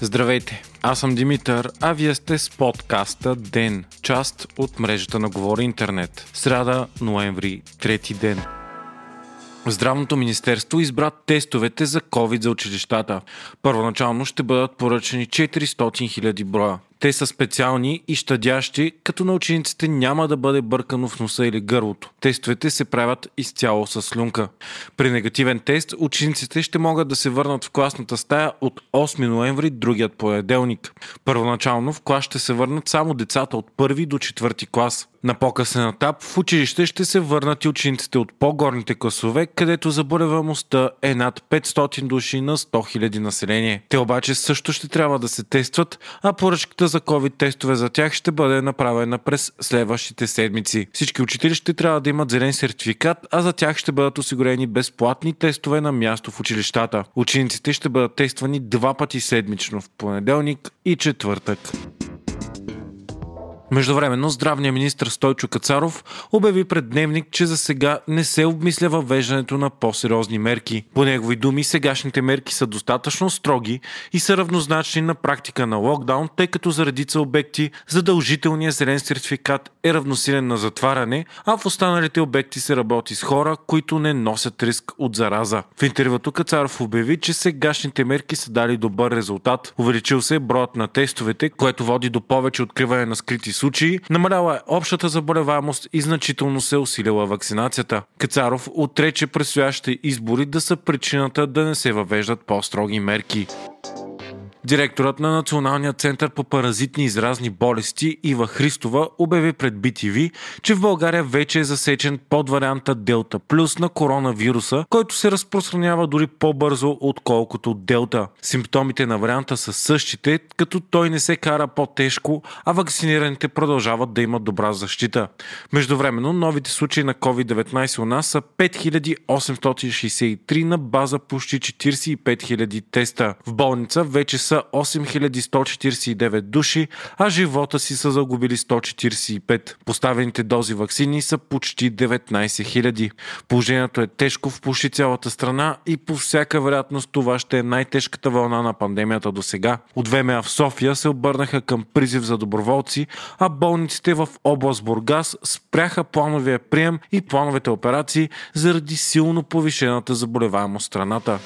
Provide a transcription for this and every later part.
Здравейте, аз съм Димитър, а вие сте с подкаста ДЕН, част от мрежата на Говори Интернет. Сряда, ноември, трети ден. Здравното министерство избра тестовете за COVID за училищата. Първоначално ще бъдат поръчани 400 000 броя. Те са специални и щадящи, като на учениците няма да бъде бъркано в носа или гърлото. Тестовете се правят изцяло с слюнка. При негативен тест учениците ще могат да се върнат в класната стая от 8 ноември, другият понеделник. Първоначално в клас ще се върнат само децата от първи до четвърти клас. На по-късен етап в училище ще се върнат и учениците от по-горните класове, където заболеваемостта е над 500 души на 100 000 население. Те обаче също ще трябва да се тестват, а поръчката за COVID тестове за тях ще бъде направена през следващите седмици. Всички учители ще трябва да имат зелен сертификат, а за тях ще бъдат осигурени безплатни тестове на място в училищата. Учениците ще бъдат тествани два пъти седмично в понеделник и четвъртък. Междувременно здравният министр Стойчо Кацаров обяви пред Дневник, че за сега не се обмисля въвеждането на по-сериозни мерки. По негови думи, сегашните мерки са достатъчно строги и са равнозначни на практика на локдаун, тъй като за редица обекти задължителният зелен сертификат е равносилен на затваряне, а в останалите обекти се работи с хора, които не носят риск от зараза. В интервюто Кацаров обяви, че сегашните мерки са дали добър резултат. Увеличил се броят на тестовете, което води до повече откриване на скрити случаи, намаляла е общата заболеваемост и значително се усилила вакцинацията. Кацаров отрече предстоящите избори да са причината да не се въвеждат по-строги мерки. Директорът на Националния център по паразитни и изразни болести Ива Христова обяви пред BTV, че в България вече е засечен под варианта Делта Плюс на коронавируса, който се разпространява дори по-бързо, отколкото Делта. Симптомите на варианта са същите, като той не се кара по-тежко, а вакцинираните продължават да имат добра защита. Междувременно, новите случаи на COVID-19 у нас са 5863 на база почти 45 000 теста. В болница вече са са 8149 души, а живота си са загубили 145. Поставените дози вакцини са почти 19 000. Положението е тежко в почти цялата страна и по всяка вероятност това ще е най-тежката вълна на пандемията до сега. От ВМА в София се обърнаха към призив за доброволци, а болниците в област Бургас спряха плановия прием и плановете операции заради силно повишената заболеваемост страната.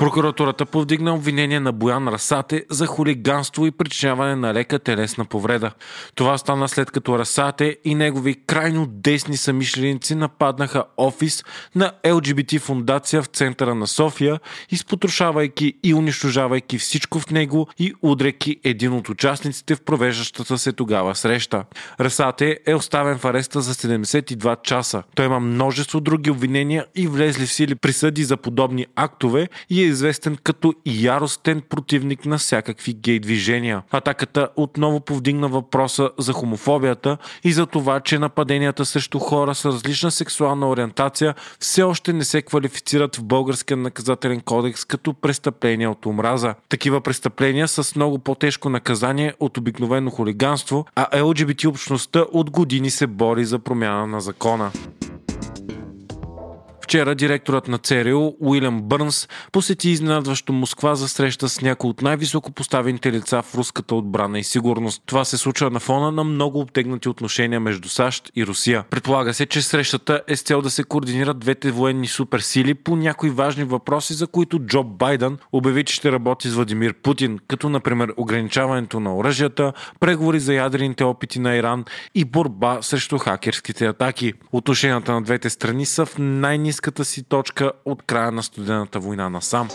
Прокуратурата повдигна обвинение на Боян Расате за хулиганство и причиняване на лека телесна повреда. Това стана след като Расате и негови крайно десни самишленици нападнаха офис на LGBT фундация в центъра на София, изпотрошавайки и унищожавайки всичко в него и удряйки един от участниците в провеждащата се тогава среща. Расате е оставен в ареста за 72 часа. Той има множество други обвинения и влезли в сили присъди за подобни актове и е известен като яростен противник на всякакви гей движения. Атаката отново повдигна въпроса за хомофобията и за това, че нападенията срещу хора с различна сексуална ориентация все още не се квалифицират в българския наказателен кодекс като престъпления от омраза. Такива престъпления са с много по-тежко наказание от обикновено хулиганство, а ЛГБТ общността от години се бори за промяна на закона. Вчера директорът на ЦРУ Уилям Бърнс посети изненадващо Москва за среща с някои от най-високо поставените лица в руската отбрана и сигурност. Това се случва на фона на много обтегнати отношения между САЩ и Русия. Предполага се, че срещата е с цел да се координират двете военни суперсили по някои важни въпроси, за които Джо Байден обяви, че ще работи с Владимир Путин, като например ограничаването на оръжията, преговори за ядрените опити на Иран и борба срещу хакерските атаки. Отношенията на двете страни са в най-низка близката си точка от края на студената война насам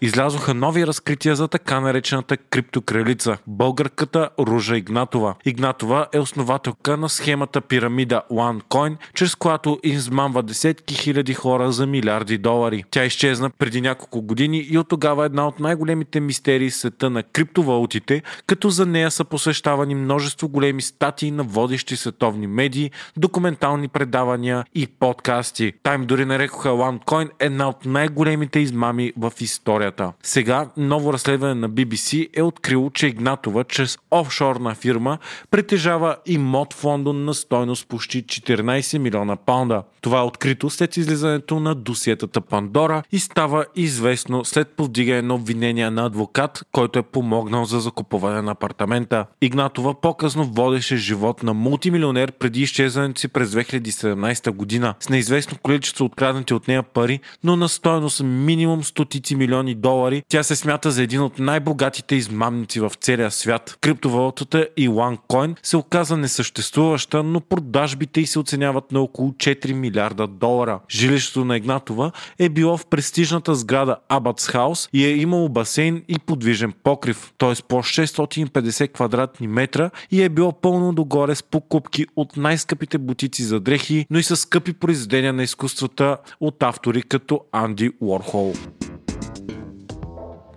излязоха нови разкрития за така наречената криптокралица – българката Ружа Игнатова. Игнатова е основателка на схемата пирамида OneCoin, чрез която измамва десетки хиляди хора за милиарди долари. Тя изчезна преди няколко години и от тогава една от най-големите мистерии света на криптовалутите, като за нея са посещавани множество големи статии на водещи световни медии, документални предавания и подкасти. Тайм дори нарекоха OneCoin една от най-големите измами в историята историята. Сега ново разследване на BBC е открило, че Игнатова чрез офшорна фирма притежава имот в Лондон на стойност почти 14 милиона паунда. Това е открито след излизането на досиетата Пандора и става известно след повдигане на обвинения на адвокат, който е помогнал за закупуване на апартамента. Игнатова по-късно водеше живот на мултимилионер преди изчезването си през 2017 година с неизвестно количество откраднати от нея пари, но на стойност минимум стотици милиони долари. Тя се смята за един от най-богатите измамници в целия свят. Криптовалутата OneCoin се оказа несъществуваща, но продажбите й се оценяват на около 4 милиарда долара. Жилището на Игнатова е било в престижната сграда Abbott's House и е имало басейн и подвижен покрив, т.е. по 650 квадратни метра и е било пълно догоре с покупки от най-скъпите бутици за дрехи, но и с скъпи произведения на изкуствата от автори като Анди Уорхол.